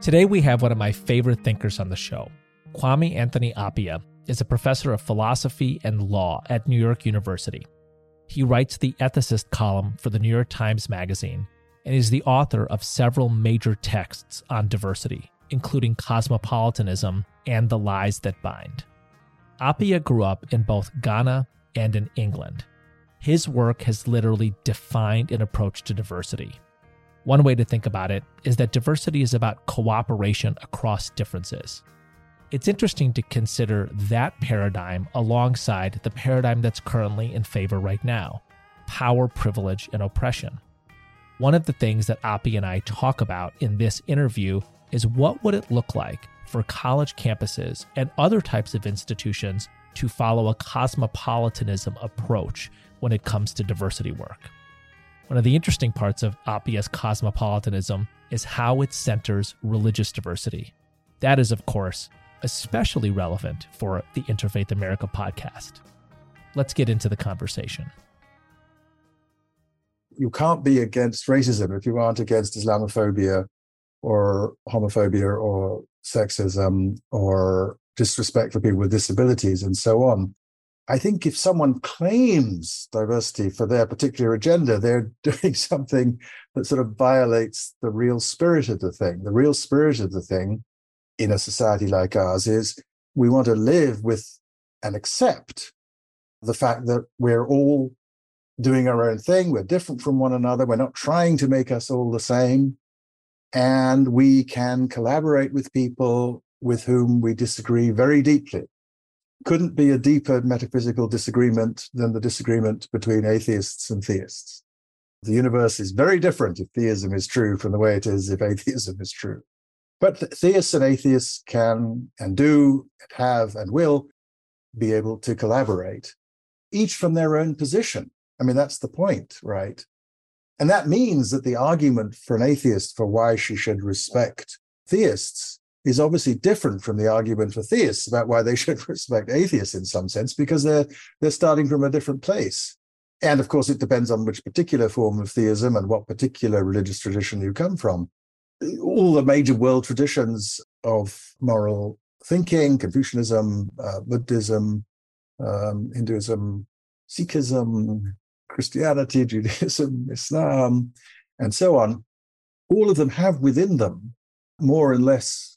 Today, we have one of my favorite thinkers on the show. Kwame Anthony Appiah is a professor of philosophy and law at New York University. He writes the ethicist column for the New York Times Magazine and is the author of several major texts on diversity, including Cosmopolitanism and The Lies That Bind. Appiah grew up in both Ghana and in England. His work has literally defined an approach to diversity. One way to think about it is that diversity is about cooperation across differences. It's interesting to consider that paradigm alongside the paradigm that's currently in favor right now power, privilege, and oppression. One of the things that Appiah and I talk about in this interview is what would it look like for college campuses and other types of institutions to follow a cosmopolitanism approach when it comes to diversity work. One of the interesting parts of Appiah's cosmopolitanism is how it centers religious diversity. That is, of course, especially relevant for the Interfaith America podcast. Let's get into the conversation. You can't be against racism if you aren't against Islamophobia or homophobia or sexism or disrespect for people with disabilities and so on. I think if someone claims diversity for their particular agenda, they're doing something that sort of violates the real spirit of the thing. The real spirit of the thing in a society like ours is we want to live with and accept the fact that we're all doing our own thing. We're different from one another. We're not trying to make us all the same. And we can collaborate with people with whom we disagree very deeply couldn't be a deeper metaphysical disagreement than the disagreement between atheists and theists. The universe is very different if theism is true from the way it is if atheism is true. But theists and atheists can and do, and have and will be able to collaborate, each from their own position. I mean, that's the point, right? And that means that the argument for an atheist for why she should respect theists is obviously different from the argument for theists about why they should respect atheists in some sense, because they're they're starting from a different place. And of course, it depends on which particular form of theism and what particular religious tradition you come from. All the major world traditions of moral thinking, Confucianism, uh, Buddhism, um, Hinduism, Sikhism, Christianity, Judaism, Islam, and so on, all of them have within them more and less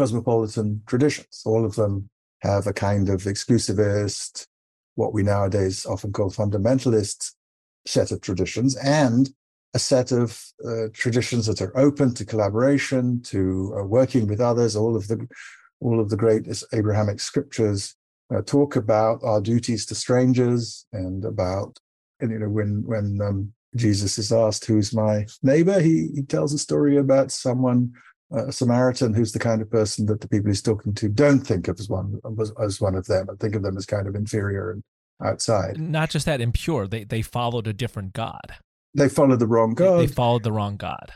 cosmopolitan traditions. All of them have a kind of exclusivist, what we nowadays often call fundamentalist set of traditions, and a set of uh, traditions that are open to collaboration, to uh, working with others. All of the all of the great Abrahamic scriptures uh, talk about our duties to strangers and about and, you know when when um, Jesus is asked who's my neighbor, he he tells a story about someone a Samaritan who's the kind of person that the people he's talking to don't think of as one as one of them and think of them as kind of inferior and outside. Not just that impure; they they followed a different god. They followed the wrong god. They, they followed the wrong god.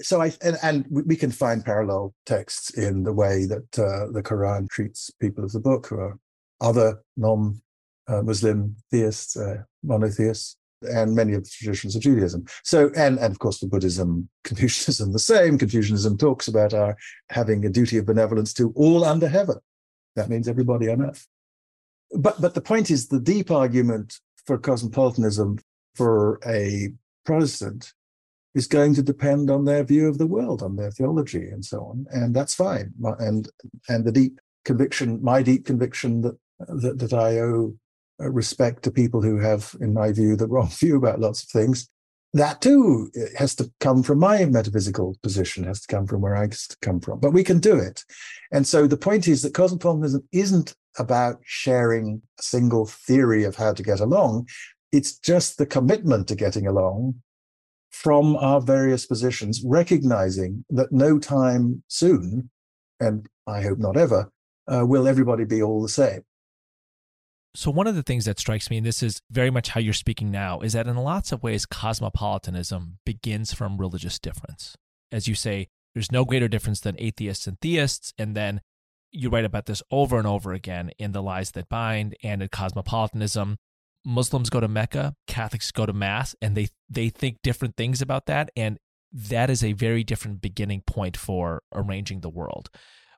So I and, and we can find parallel texts in the way that uh, the Quran treats people of the book who are other non-Muslim theists, uh, monotheists and many of the traditions of Judaism. So, and, and of course, for Buddhism, Confucianism, the same. Confucianism talks about our having a duty of benevolence to all under heaven. That means everybody on earth. But, but the point is, the deep argument for cosmopolitanism for a Protestant is going to depend on their view of the world, on their theology, and so on. And that's fine. And and the deep conviction, my deep conviction that that, that I owe respect to people who have, in my view, the wrong view about lots of things. That too has to come from my metaphysical position, has to come from where I come from. But we can do it. And so the point is that cosmopolitanism isn't about sharing a single theory of how to get along. It's just the commitment to getting along from our various positions, recognizing that no time soon, and I hope not ever, uh, will everybody be all the same. So, one of the things that strikes me, and this is very much how you're speaking now, is that in lots of ways, cosmopolitanism begins from religious difference. As you say, there's no greater difference than atheists and theists. And then you write about this over and over again in The Lies That Bind and in Cosmopolitanism. Muslims go to Mecca, Catholics go to Mass, and they, they think different things about that. And that is a very different beginning point for arranging the world.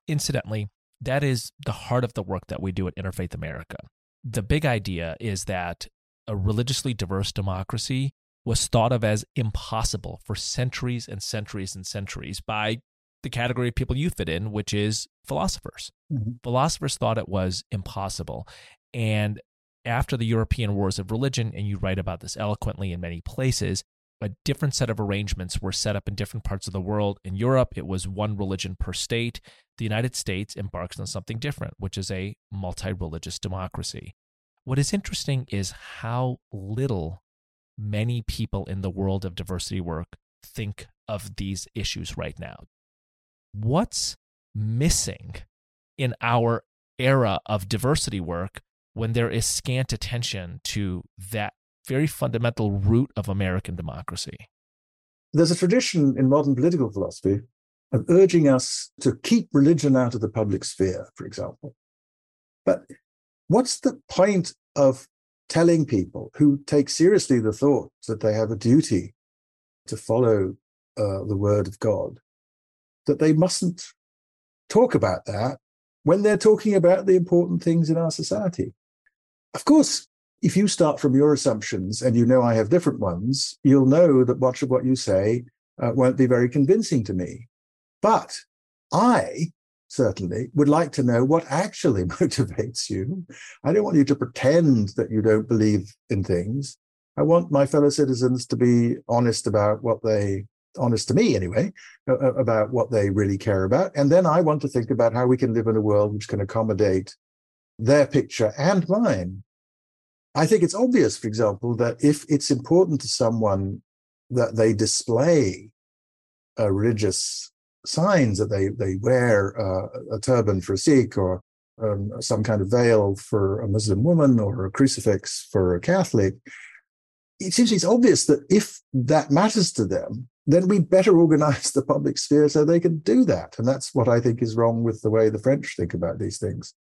Incidentally, that is the heart of the work that we do at Interfaith America. The big idea is that a religiously diverse democracy was thought of as impossible for centuries and centuries and centuries by the category of people you fit in, which is philosophers. Mm-hmm. Philosophers thought it was impossible. And after the European wars of religion, and you write about this eloquently in many places, a different set of arrangements were set up in different parts of the world. In Europe, it was one religion per state. The United States embarks on something different, which is a multi religious democracy. What is interesting is how little many people in the world of diversity work think of these issues right now. What's missing in our era of diversity work when there is scant attention to that very fundamental root of American democracy. There's a tradition in modern political philosophy of urging us to keep religion out of the public sphere, for example. But what's the point of telling people who take seriously the thought that they have a duty to follow uh, the word of God that they mustn't talk about that when they're talking about the important things in our society? Of course, if you start from your assumptions and you know I have different ones, you'll know that much of what you say uh, won't be very convincing to me. But I certainly would like to know what actually motivates you. I don't want you to pretend that you don't believe in things. I want my fellow citizens to be honest about what they, honest to me anyway, about what they really care about. And then I want to think about how we can live in a world which can accommodate their picture and mine. I think it's obvious, for example, that if it's important to someone that they display uh, religious signs, that they, they wear uh, a turban for a Sikh or um, some kind of veil for a Muslim woman or a crucifix for a Catholic, it seems it's obvious that if that matters to them, then we better organize the public sphere so they can do that. And that's what I think is wrong with the way the French think about these things.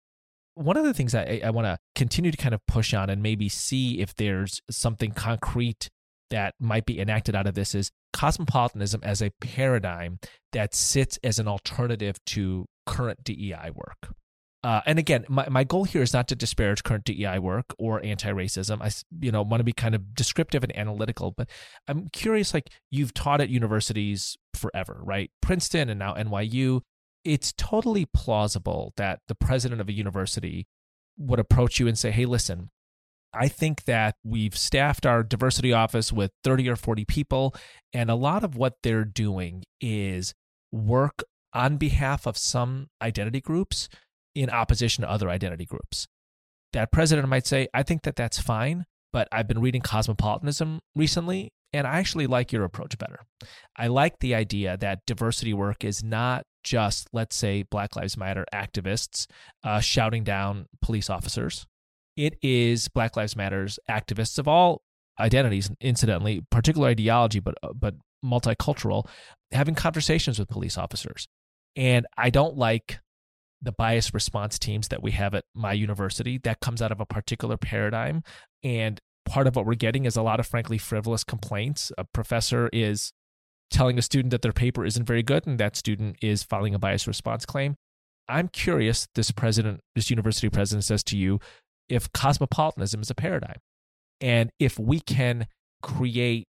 One of the things I, I want to continue to kind of push on and maybe see if there's something concrete that might be enacted out of this is cosmopolitanism as a paradigm that sits as an alternative to current DEI work. Uh, and again, my, my goal here is not to disparage current DEI work or anti-racism. I you know want to be kind of descriptive and analytical, but I'm curious. Like you've taught at universities forever, right? Princeton and now NYU it's totally plausible that the president of a university would approach you and say, hey, listen, I think that we've staffed our diversity office with 30 or 40 people, and a lot of what they're doing is work on behalf of some identity groups in opposition to other identity groups. That president might say, I think that that's fine, but I've been reading Cosmopolitanism recently, and I actually like your approach better. I like the idea that diversity work is not just, let's say, Black Lives Matter activists uh, shouting down police officers. It is Black Lives Matters activists of all identities, incidentally, particular ideology, but uh, but multicultural, having conversations with police officers. And I don't like the bias response teams that we have at my university. That comes out of a particular paradigm. And part of what we're getting is a lot of frankly frivolous complaints. A professor is telling a student that their paper isn't very good and that student is filing a bias response claim. I'm curious, this president, this university president says to you, if cosmopolitanism is a paradigm and if we can create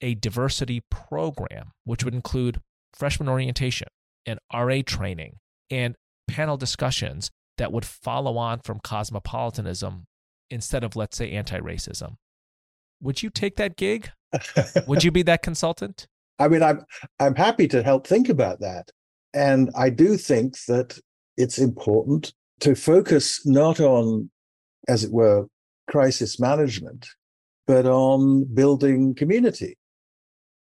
a diversity program, which would include freshman orientation and RA training and panel discussions that would follow on from cosmopolitanism instead of, let's say, anti racism. Would you take that gig? would you be that consultant? I mean, I'm I'm happy to help think about that. And I do think that it's important to focus not on, as it were, crisis management, but on building community.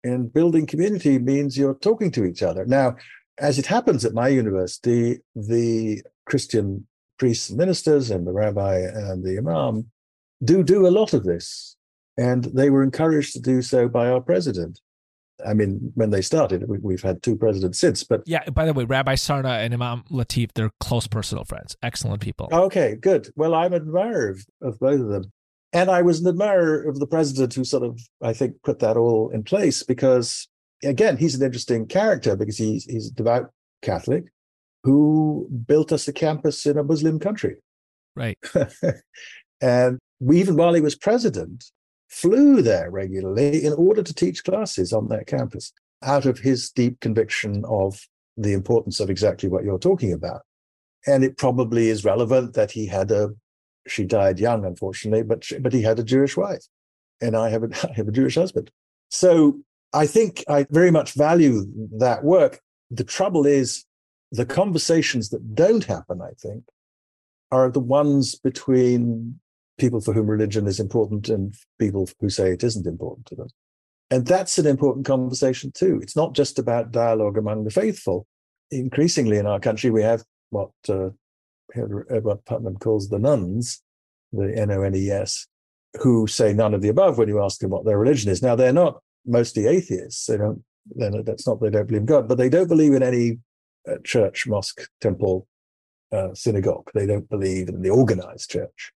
And building community means you're talking to each other. Now, as it happens at my university, the Christian priests and ministers and the rabbi and the imam do do a lot of this. And they were encouraged to do so by our president. I mean, when they started, we, have had two presidents since. But yeah, by the way, Rabbi Sarna and Imam Latif, they're close personal friends, excellent people. Okay, good. Well, I'm an admirer of, of both of them. And I was an admirer of the president who sort of, I think, put that all in place because again, he's an interesting character because he's he's a devout Catholic who built us a campus in a Muslim country. Right. and we, even while he was president, flew there regularly in order to teach classes on that campus out of his deep conviction of the importance of exactly what you're talking about. And it probably is relevant that he had a, she died young, unfortunately, but she, but he had a Jewish wife, and I have a, I have a Jewish husband. So I think I very much value that work. The trouble is the conversations that don't happen, I think, are the ones between people for whom religion is important and people who say it isn't important to them. And that's an important conversation too. It's not just about dialogue among the faithful. Increasingly in our country, we have what uh, Edward Putnam calls the nuns, the N O N E S, who say none of the above when you ask them what their religion is. Now, they're not mostly atheists. They don't, that's not they don't believe in God, but they don't believe in any uh, church, mosque, temple, uh, synagogue. They don't believe in the organized church.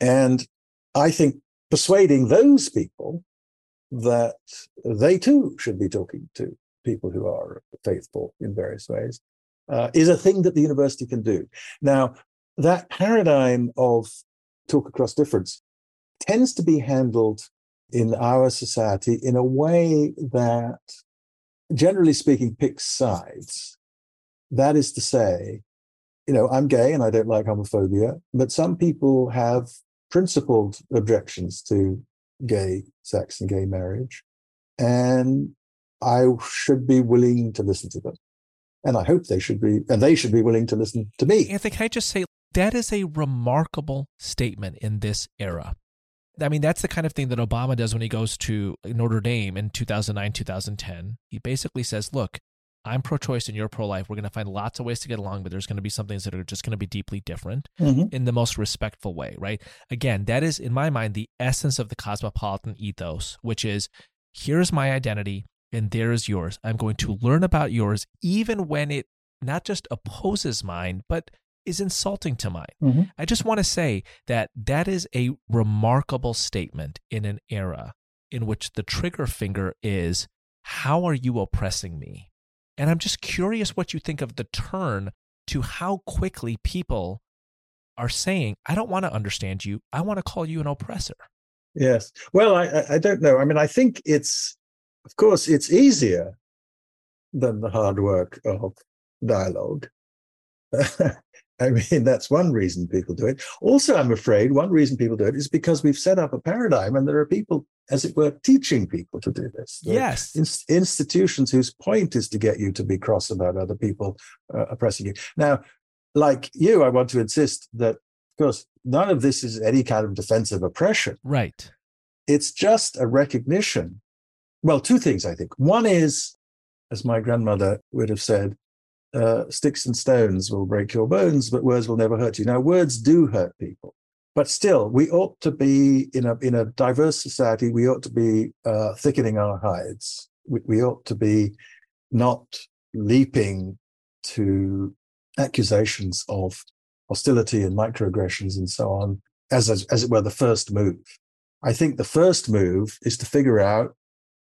And I think persuading those people that they too should be talking to people who are faithful in various ways uh, is a thing that the university can do. Now, that paradigm of talk across difference tends to be handled in our society in a way that, generally speaking, picks sides. That is to say, you know, I'm gay and I don't like homophobia, but some people have principled objections to gay sex and gay marriage. And I should be willing to listen to them. And I hope they should be, and they should be willing to listen to me. Anthony, can I just say that is a remarkable statement in this era. I mean, that's the kind of thing that Obama does when he goes to Notre Dame in 2009, 2010. He basically says, look, I'm pro choice and you're pro life. We're going to find lots of ways to get along, but there's going to be some things that are just going to be deeply different mm-hmm. in the most respectful way, right? Again, that is, in my mind, the essence of the cosmopolitan ethos, which is here's my identity and there is yours. I'm going to learn about yours, even when it not just opposes mine, but is insulting to mine. Mm-hmm. I just want to say that that is a remarkable statement in an era in which the trigger finger is how are you oppressing me? And I'm just curious what you think of the turn to how quickly people are saying, I don't want to understand you. I want to call you an oppressor. Yes. Well, I, I don't know. I mean, I think it's, of course, it's easier than the hard work of dialogue. I mean, that's one reason people do it. Also, I'm afraid one reason people do it is because we've set up a paradigm and there are people, as it were, teaching people to do this. Yes. In- institutions whose point is to get you to be cross about other people uh, oppressing you. Now, like you, I want to insist that, of course, none of this is any kind of defensive oppression. Right. It's just a recognition. Well, two things, I think. One is, as my grandmother would have said, uh, sticks and stones will break your bones, but words will never hurt you. Now, words do hurt people, but still, we ought to be in a in a diverse society. We ought to be uh, thickening our hides. We, we ought to be not leaping to accusations of hostility and microaggressions and so on as, as as it were the first move. I think the first move is to figure out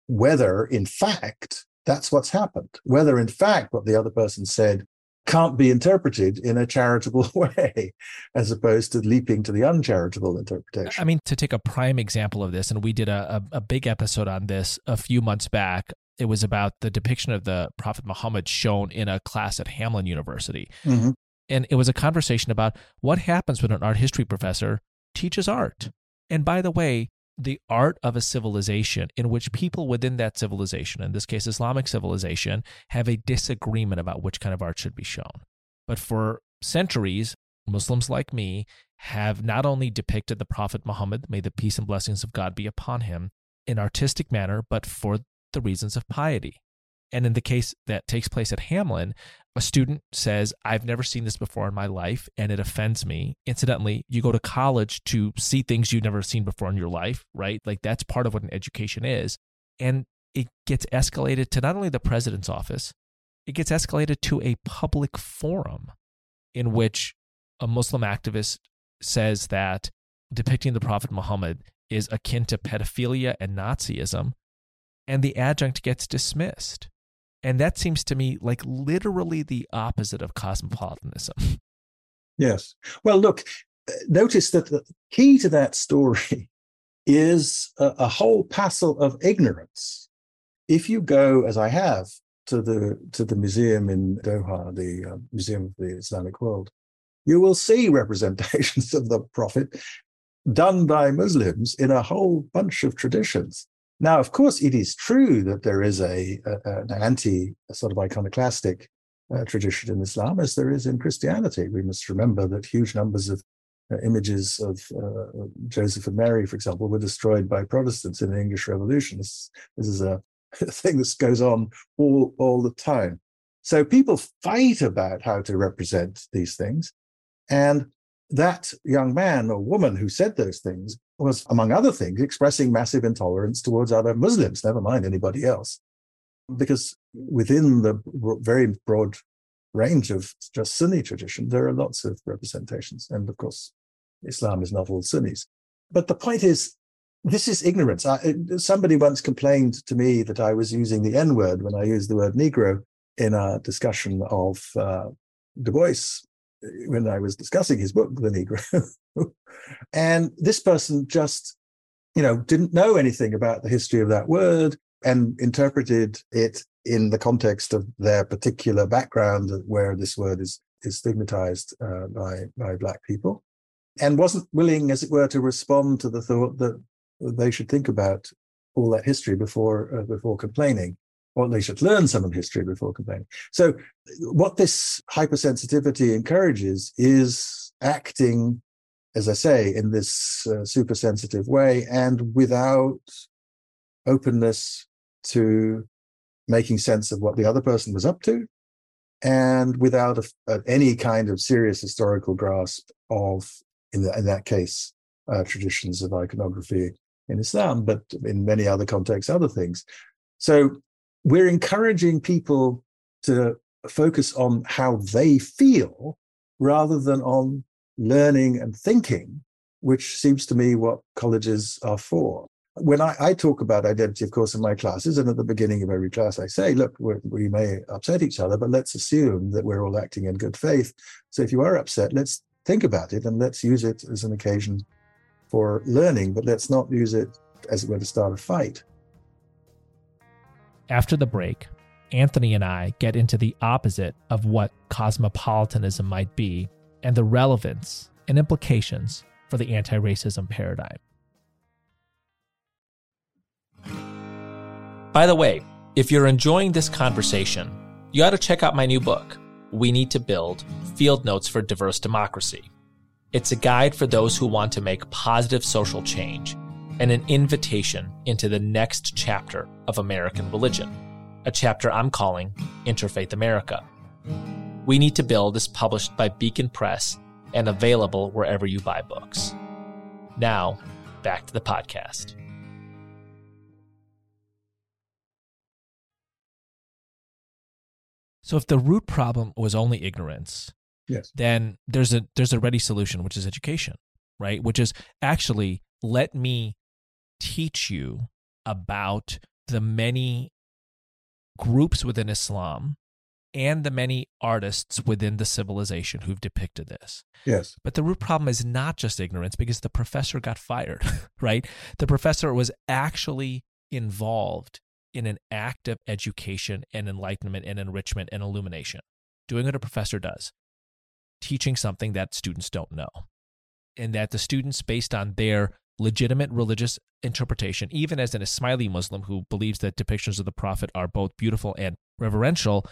whether, in fact, that's what's happened. Whether, in fact, what the other person said can't be interpreted in a charitable way, as opposed to leaping to the uncharitable interpretation. I mean, to take a prime example of this, and we did a, a, a big episode on this a few months back. It was about the depiction of the Prophet Muhammad shown in a class at Hamline University. Mm-hmm. And it was a conversation about what happens when an art history professor teaches art. And by the way, the art of a civilization in which people within that civilization, in this case Islamic civilization, have a disagreement about which kind of art should be shown. But for centuries, Muslims like me have not only depicted the Prophet Muhammad, may the peace and blessings of God be upon him, in artistic manner, but for the reasons of piety. And in the case that takes place at Hamline, a student says, I've never seen this before in my life and it offends me. Incidentally, you go to college to see things you've never seen before in your life, right? Like that's part of what an education is. And it gets escalated to not only the president's office, it gets escalated to a public forum in which a Muslim activist says that depicting the Prophet Muhammad is akin to pedophilia and Nazism, and the adjunct gets dismissed And that seems to me like literally the opposite of cosmopolitanism. Yes. Well, look, notice that the key to that story is a, a whole passel of ignorance. If you go, as I have, to the to the museum in Doha, the uh, Museum of the Islamic World, you will see representations of the Prophet done by Muslims in a whole bunch of traditions. Now, of course, it is true that there is a, a an anti a sort of iconoclastic uh, tradition in Islam, as there is in Christianity. We must remember that huge numbers of uh, images of uh, Joseph and Mary, for example, were destroyed by Protestants in the English Revolution. This, this is a, a thing that goes on all, all the time. So people fight about how to represent these things. And that young man or woman who said those things was, among other things, expressing massive intolerance towards other Muslims, never mind anybody else. Because within the very broad range of just Sunni tradition, there are lots of representations. And of course, Islam is not all Sunnis. But the point is, this is ignorance. I, somebody once complained to me that I was using the N word when I used the word Negro in a discussion of uh, Du Bois when I was discussing his book, The Negro. and this person just, you know, didn't know anything about the history of that word and interpreted it in the context of their particular background where this word is is stigmatized uh, by by black people and wasn't willing as it were to respond to the thought that they should think about all that history before uh, before complaining or they should learn some of history before complaining so what this hypersensitivity encourages is acting as i say in this uh, super sensitive way and without openness to making sense of what the other person was up to and without a, a, any kind of serious historical grasp of, in, the, in that case, uh, traditions of iconography in Islam, but in many other contexts, other things. So we're encouraging people to focus on how they feel rather than on learning and thinking, which seems to me what colleges are for when I, I, talk about identity, of course, in my classes, and at the beginning of every class, I say, look, we may upset each other, but let's assume that we're all acting in good faith. So if you are upset, let's think about it and let's use it as an occasion for learning, but let's not use it as it were to start a fight. After the break, Anthony and I get into the opposite of what cosmopolitanism might be and the relevance and implications for the anti racism paradigm. By the way, if you're enjoying this conversation, you ought to check out my new book, We Need to Build Field Notes for Diverse Democracy. It's a guide for those who want to make positive social change and an invitation into the next chapter of American religion, a chapter I'm calling Interfaith America. We Need to Build is published by Beacon Press and available wherever you buy books. Now, back to the podcast. So if the root problem was only ignorance, yes. then there's a there's a ready solution, which is education, right? Which is actually let me teach you about the many groups within Islam and the many artists within the civilization who've depicted this. Yes. But the root problem is not just ignorance because the professor got fired, right? The professor was actually involved in an act of education and enlightenment and enrichment and illumination, doing what a professor does, teaching something that students don't know. And that the students, based on their legitimate religious interpretation, even as an Ismaili Muslim who believes that depictions of the Prophet are both beautiful and reverential,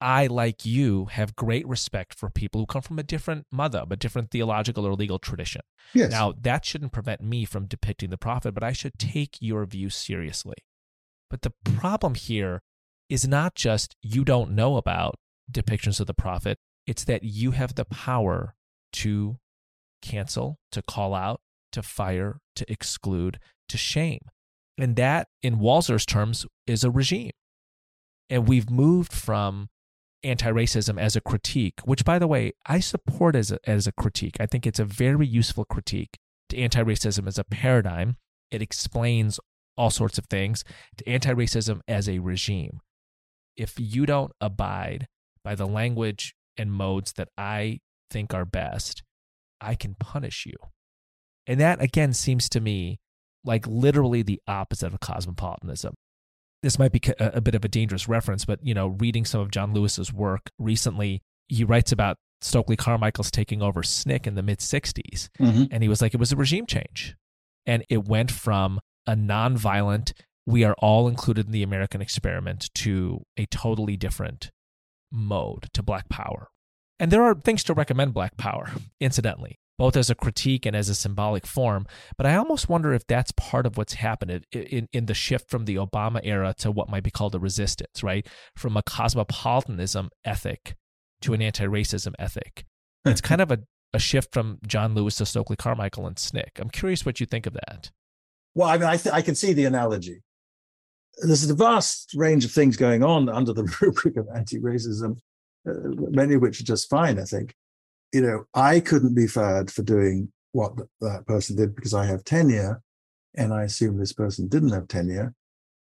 I, like you, have great respect for people who come from a different madhab, a different theological or legal tradition. Yes. Now, that shouldn't prevent me from depicting the Prophet, but I should take your view seriously. But the problem here is not just you don't know about depictions of the prophet, it's that you have the power to cancel, to call out, to fire, to exclude, to shame. And that, in Walzer's terms, is a regime. And we've moved from anti racism as a critique, which, by the way, I support as a, as a critique. I think it's a very useful critique to anti racism as a paradigm. It explains all sorts of things to anti racism as a regime. if you don't abide by the language and modes that I think are best, I can punish you. And that again seems to me like literally the opposite of cosmopolitanism. This might be a, bit of a dangerous reference, but you know, reading some of John Lewis's work recently, he writes about Stokely Carmichael's taking over SNCC in the mid 60s. Mm-hmm. And he was like, it was a regime change. And it went from a nonviolent, we are all included in the American experiment to a totally different mode to Black Power. And there are things to recommend Black Power, incidentally, both as a critique and as a symbolic form. But I almost wonder if that's part of what's happened in, in, in the shift from the Obama era to what might be called a resistance, right? From a cosmopolitanism ethic to an anti racism ethic. It's kind of a, a shift from John Lewis to Stokely Carmichael and SNCC. I'm curious what you think of that. Well, I mean, I, th- I can see the analogy. There's a vast range of things going on under the rubric of anti-racism, uh, many of which are just fine. I think, you know, I couldn't be fired for doing what that person did because I have tenure, and I assume this person didn't have tenure.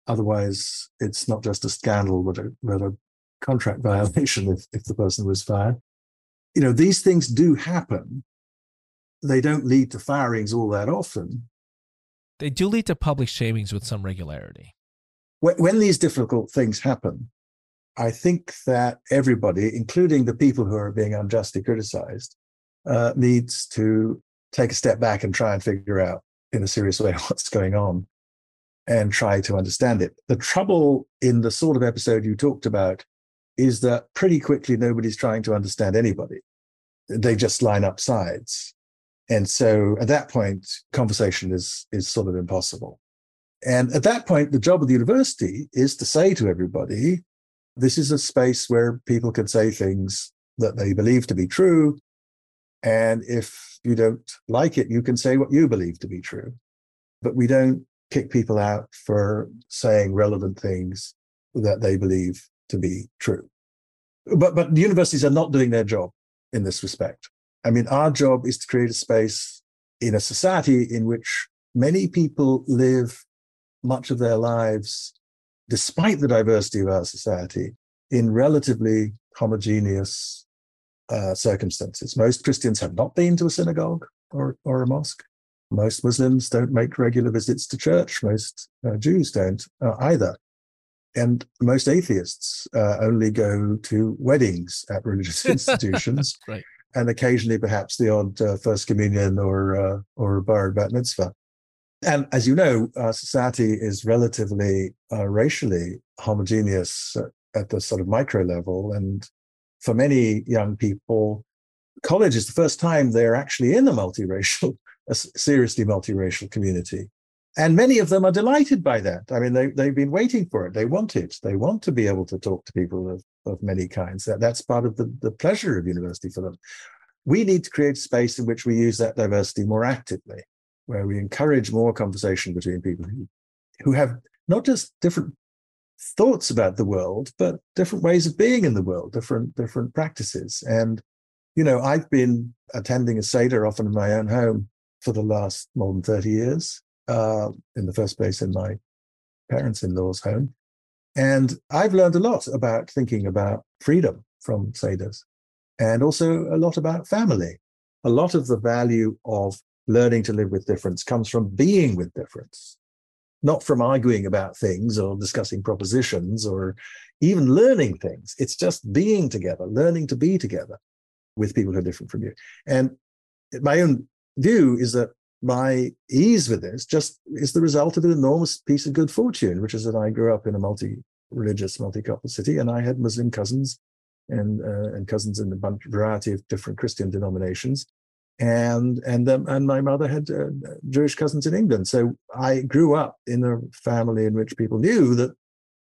Otherwise, it's not just a scandal, but a, but a contract violation if, if the person was fired. You know, these things do happen. They don't lead to firings all that often, they do lead to public shamings with some regularity. When, when these difficult things happen, I think that everybody, including the people who are being unjustly criticized, uh, needs to take a step back and try and figure out in a serious way what's going on and try to understand it. The trouble in the sort of episode you talked about is that pretty quickly nobody's trying to understand anybody. They just line up sides. And so at that point, conversation is, is sort of impossible. And at that point, the job of the university is to say to everybody, this is a space where people can say things that they believe to be true. And if you don't like it, you can say what you believe to be true. But we don't kick people out for saying relevant things that they believe to be true. But, but universities are not doing their job in this respect. I mean, our job is to create a space in a society in which many people live much of their lives, despite the diversity of our society, in relatively homogeneous uh, circumstances. Most Christians have not been to a synagogue or, or a mosque. Most Muslims don't make regular visits to church. Most uh, Jews don't uh, either. And most atheists uh, only go to weddings at religious institutions. right and occasionally perhaps the odd uh, first communion or uh, or bar bat mitzvah. And as you know, our society is relatively uh, racially homogeneous at the sort of micro level, and for many young people, college is the first time they're actually in a multiracial, a seriously multiracial community. And many of them are delighted by that. I mean, they, they've been waiting for it. They want it. They want to be able to talk to people of, of many kinds. That, that's part of the, the pleasure of university for them. We need to create space in which we use that diversity more actively, where we encourage more conversation between people who, who have not just different thoughts about the world, but different ways of being in the world, different different practices. And you know, I've been attending a seder often in my own home for the last more than 30 years uh, in the first place in my parents in law's home. And I've learned a lot about thinking about freedom from Seders and also a lot about family. A lot of the value of learning to live with difference comes from being with difference, not from arguing about things or discussing propositions or even learning things. It's just being together, learning to be together with people who are different from you. And my own view is that my ease with this just is the result of an enormous piece of good fortune, which is that I grew up in a multi-religious, multicultural city, and I had Muslim cousins and uh, and cousins in a variety of different Christian denominations, and and um, and my mother had uh, Jewish cousins in England. So I grew up in a family in which people knew that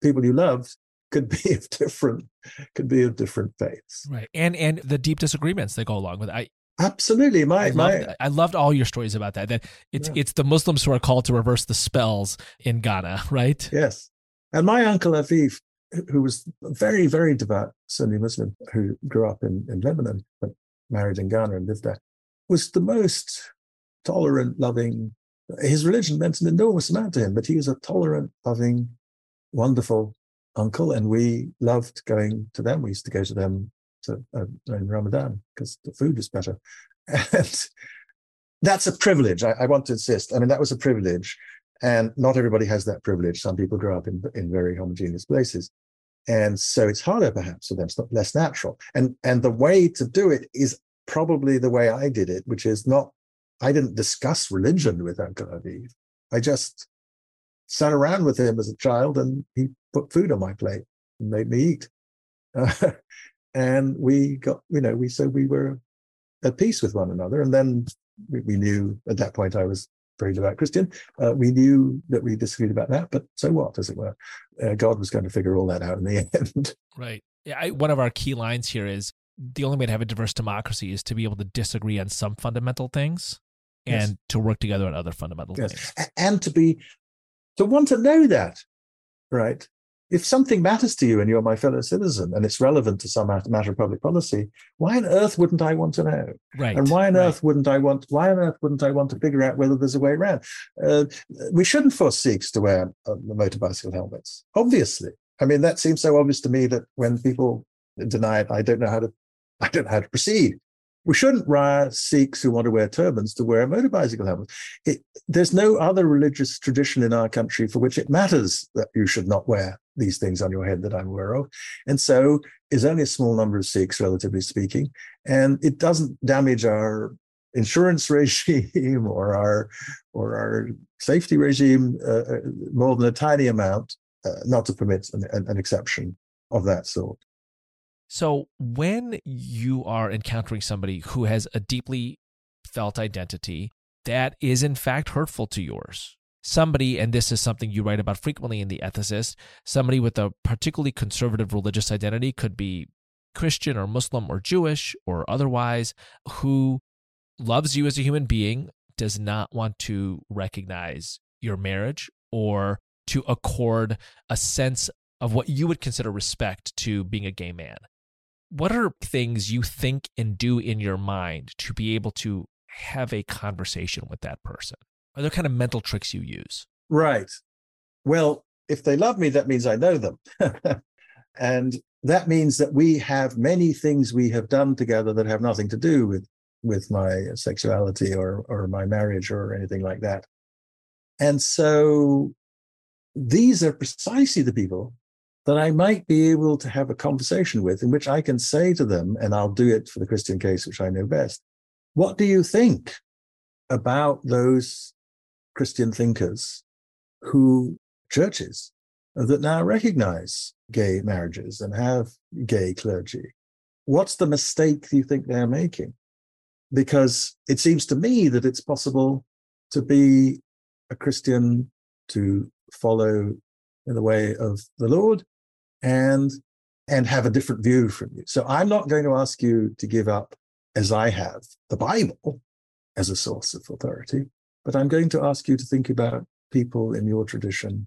people you loved could be of different could be of different faiths right and and the deep disagreements that go along with it i Absolutely, my I my loved, I loved all your stories about that. That it's yeah. it's the Muslims who are called to reverse the spells in Ghana, right? Yes, and my uncle Afif, who was very very devout Sunni Muslim, who grew up in in Lebanon but married in Ghana and lived there, was the most tolerant, loving. His religion meant an enormous amount to him, but he was a tolerant, loving, wonderful uncle, and we loved going to them. We used to go to them to, uh, in Ramadan because the food was better. And that's a privilege. I, I, want to insist. I mean, that was a privilege. And not everybody has that privilege. Some people grow up in, in very homogeneous places. And so it's harder perhaps for them. It's not less natural. And and the way to do it is probably the way I did it, which is not I didn't discuss religion with Uncle Afif. I just sat around with him as a child and he put food on my plate and made me eat. Uh, and we got, you know, we so we were at peace with one another. And then we, we knew at that point I was very devout Christian. Uh, we knew that we disagreed about that, but so what, as it were? Uh, God was going to figure all that out in the end. Right. Yeah. I, one of our key lines here is the only way to have a diverse democracy is to be able to disagree on some fundamental things and yes. to work together on other fundamental yes. things. And to be, to want to know that, right? if something matters to you and you're my fellow citizen and it's relevant to some matter of public policy, why on earth wouldn't I want to know? Right. And why on right. earth wouldn't I want? Why on earth wouldn't I want to figure out whether there's a way around? Uh, we shouldn't force Sikhs to wear uh, motor bicycle helmets. Obviously, I mean that seems so obvious to me that when people deny it, I don't know how to. I don't know how to proceed we shouldn't require Sikhs who want to wear turbans to wear motorbicycle helmets. It, there's no other religious tradition in our country for which it matters that you should not wear these things on your head that I'm aware of. And so is only a small number of Sikhs, relatively speaking. And it doesn't damage our insurance regime or our or our safety regime uh, uh, more than a tiny amount uh, not to permit an, an exception of that sort. So, when you are encountering somebody who has a deeply felt identity that is in fact hurtful to yours, somebody, and this is something you write about frequently in The Ethicist, somebody with a particularly conservative religious identity could be Christian or Muslim or Jewish or otherwise, who loves you as a human being, does not want to recognize your marriage or to accord a sense of what you would consider respect to being a gay man what are things you think and do in your mind to be able to have a conversation with that person? Are there kind of mental tricks you use? Right. Well, if they love me, that means I know them. and that means that we have many things we have done together that have nothing to do with with my sexuality or or my marriage or anything like that. And so these are precisely the people that I might be able to have a conversation with in which I can say to them, and I'll do it for the Christian case, which I know best. What do you think about those Christian thinkers who churches that now recognize gay marriages and have gay clergy? What's the mistake you think they're making? Because it seems to me that it's possible to be a Christian, to follow in the way of the Lord, and and have a different view from you. So I'm not going to ask you to give up, as I have, the Bible as a source of authority, but I'm going to ask you to think about people in your tradition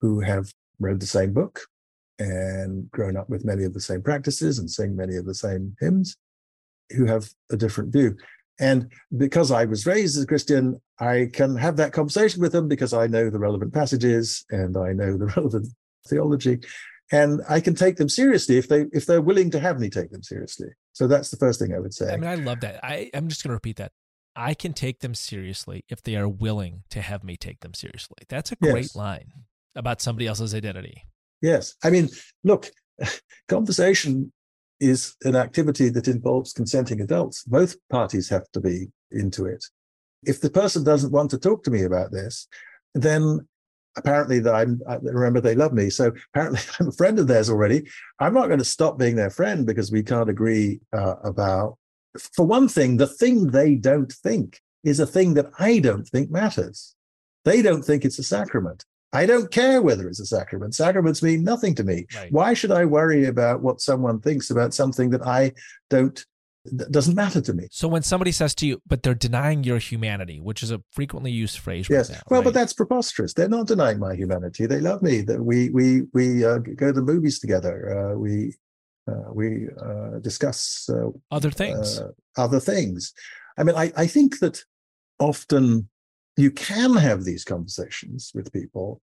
who have read the same book and grown up with many of the same practices and sing many of the same hymns, who have a different view. And because I was raised as a Christian, I can have that conversation with them because I know the relevant passages and I know the relevant theology and I can take them seriously if they if they're willing to have me take them seriously. So that's the first thing I would say. I mean, I love that. I I'm just going to repeat that. I can take them seriously if they are willing to have me take them seriously. That's a great yes. line about somebody else's identity. Yes. I mean, look, conversation is an activity that involves consenting adults. Both parties have to be into it. If the person doesn't want to talk to me about this, then apparently that I'm, I remember they love me. So apparently I'm a friend of theirs already. I'm not going to stop being their friend because we can't agree uh, about, for one thing, the thing they don't think is a thing that I don't think matters. They don't think it's a sacrament. I don't care whether it's a sacrament. Sacraments mean nothing to me. Right. Why should I worry about what someone thinks about something that I don't doesn't matter to me. So when somebody says to you, but they're denying your humanity, which is a frequently used phrase. Yes. Right now, well, right? but that's preposterous. They're not denying my humanity. They love me. That we we we uh, go to the movies together. Uh, we uh, we uh, discuss uh, other things. Uh, other things. I mean, I, I think that often you can have these conversations with people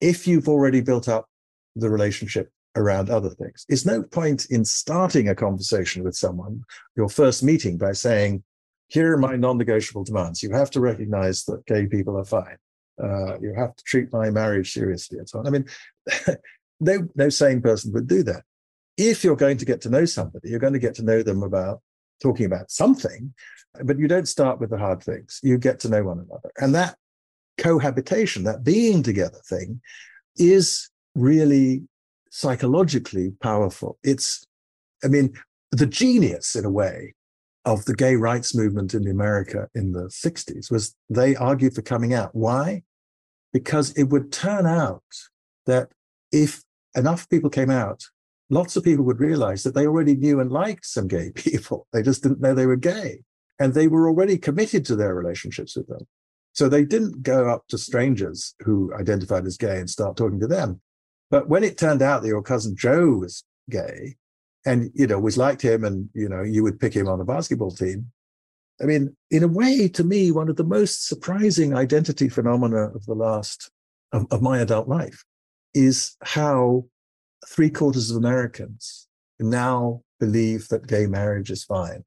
if you've already built up the relationship around other things. It's no point in starting a conversation with someone, your first meeting, by saying, Here are my non negotiable demands. You have to recognize that gay people are fine. Uh, you have to treat my marriage seriously and so on. I mean, no, no sane person would do that. If you're going to get to know somebody, you're going to get to know them about talking about something, but you don't start with the hard things. You get to know one another. And that cohabitation, that being together thing, is really psychologically powerful. It's, I mean, the genius in a way of the gay rights movement in America in the 60s was they argued for coming out. Why? Because it would turn out that if enough people came out, lots of people would realize that they already knew and liked some gay people. They just didn't know they were gay. And they were already committed to their relationships with them. So they didn't go up to strangers who identified as gay and start talking to them. But when it turned out that your cousin Joe was gay and, you know, was liked him and, you know, you would pick him on a basketball team. I mean, in a way, to me, one of the most surprising identity phenomena of the last, of, of my adult life is how three quarters of Americans now believe that gay marriage is fine.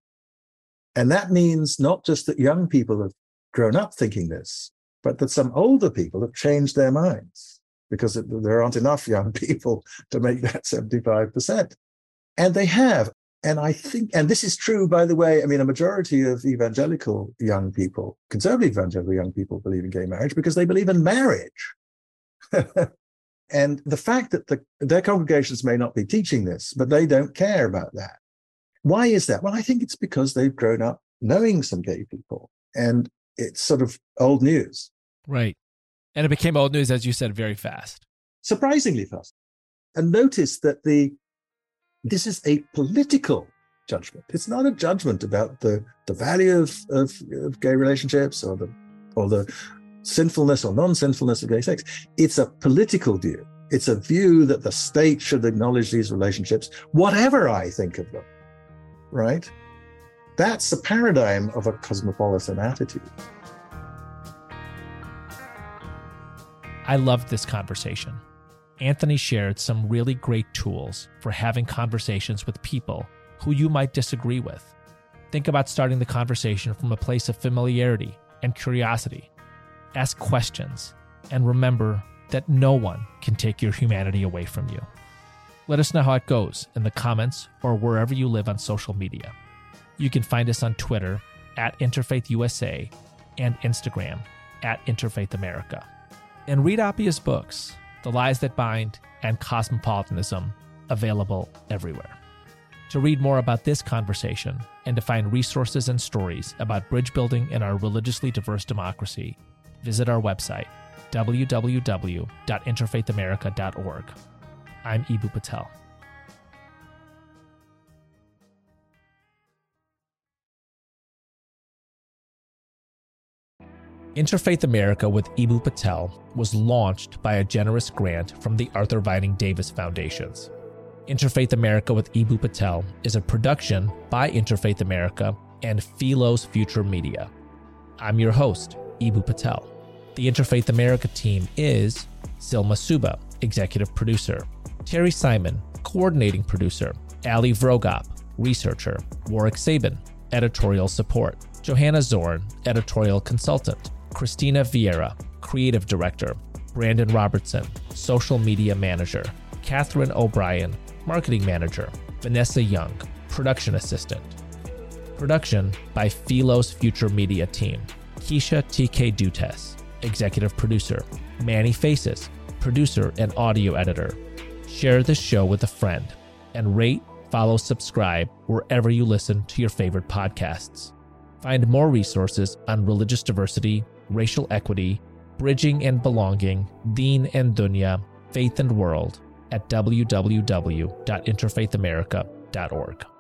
And that means not just that young people have grown up thinking this, but that some older people have changed their minds because there aren't enough young people to make that 75%. And they have. And I think, and this is true, by the way, I mean, a majority of evangelical young people, conservative evangelical young people believe in gay marriage because they believe in marriage. and the fact that the, their congregations may not be teaching this, but they don't care about that. Why is that? Well, I think it's because they've grown up knowing some gay people and it's sort of old news. Right. And it became old news, as you said, very fast. Surprisingly fast. And notice that the this is a political judgment. It's not a judgment about the, the value of, of, of gay relationships or the or the sinfulness or non-sinfulness of gay sex. It's a political view. It's a view that the state should acknowledge these relationships, whatever I think of them. Right? That's the paradigm of a cosmopolitan attitude. I loved this conversation. Anthony shared some really great tools for having conversations with people who you might disagree with. Think about starting the conversation from a place of familiarity and curiosity. Ask questions and remember that no one can take your humanity away from you. Let us know how it goes in the comments or wherever you live on social media. You can find us on Twitter at InterfaithUSA and Instagram at InterfaithAmerica and read Appiah's books, The Lies That Bind and Cosmopolitanism, available everywhere. To read more about this conversation and to find resources and stories about bridge building in our religiously diverse democracy, visit our website, www.interfaithamerica.org. I'm Eboo Patel. Interfaith America with Eboo Patel was launched by a generous grant from the Arthur Vining Davis Foundations. Interfaith America with Eboo Patel is a production by Interfaith America and Philos Future Media. I'm your host, Eboo Patel. The Interfaith America team is Silma Suba, executive producer, Terry Simon, coordinating producer, Ali Vrogop, researcher, Warwick Sabin, editorial support, Johanna Zorn, editorial consultant, Christina Vieira, Creative Director, Brandon Robertson, Social Media Manager, Catherine O'Brien, Marketing Manager, Vanessa Young, Production Assistant. Production by Philos Future Media Team, Keisha TK Dutes, Executive Producer, Manny Faces, Producer and Audio Editor. Share this show with a friend and rate, follow, subscribe wherever you listen to your favorite podcasts. Find more resources on religious diversity, racial equity, bridging and belonging, deen and dunya, faith and world at www.interfaithamerica.org.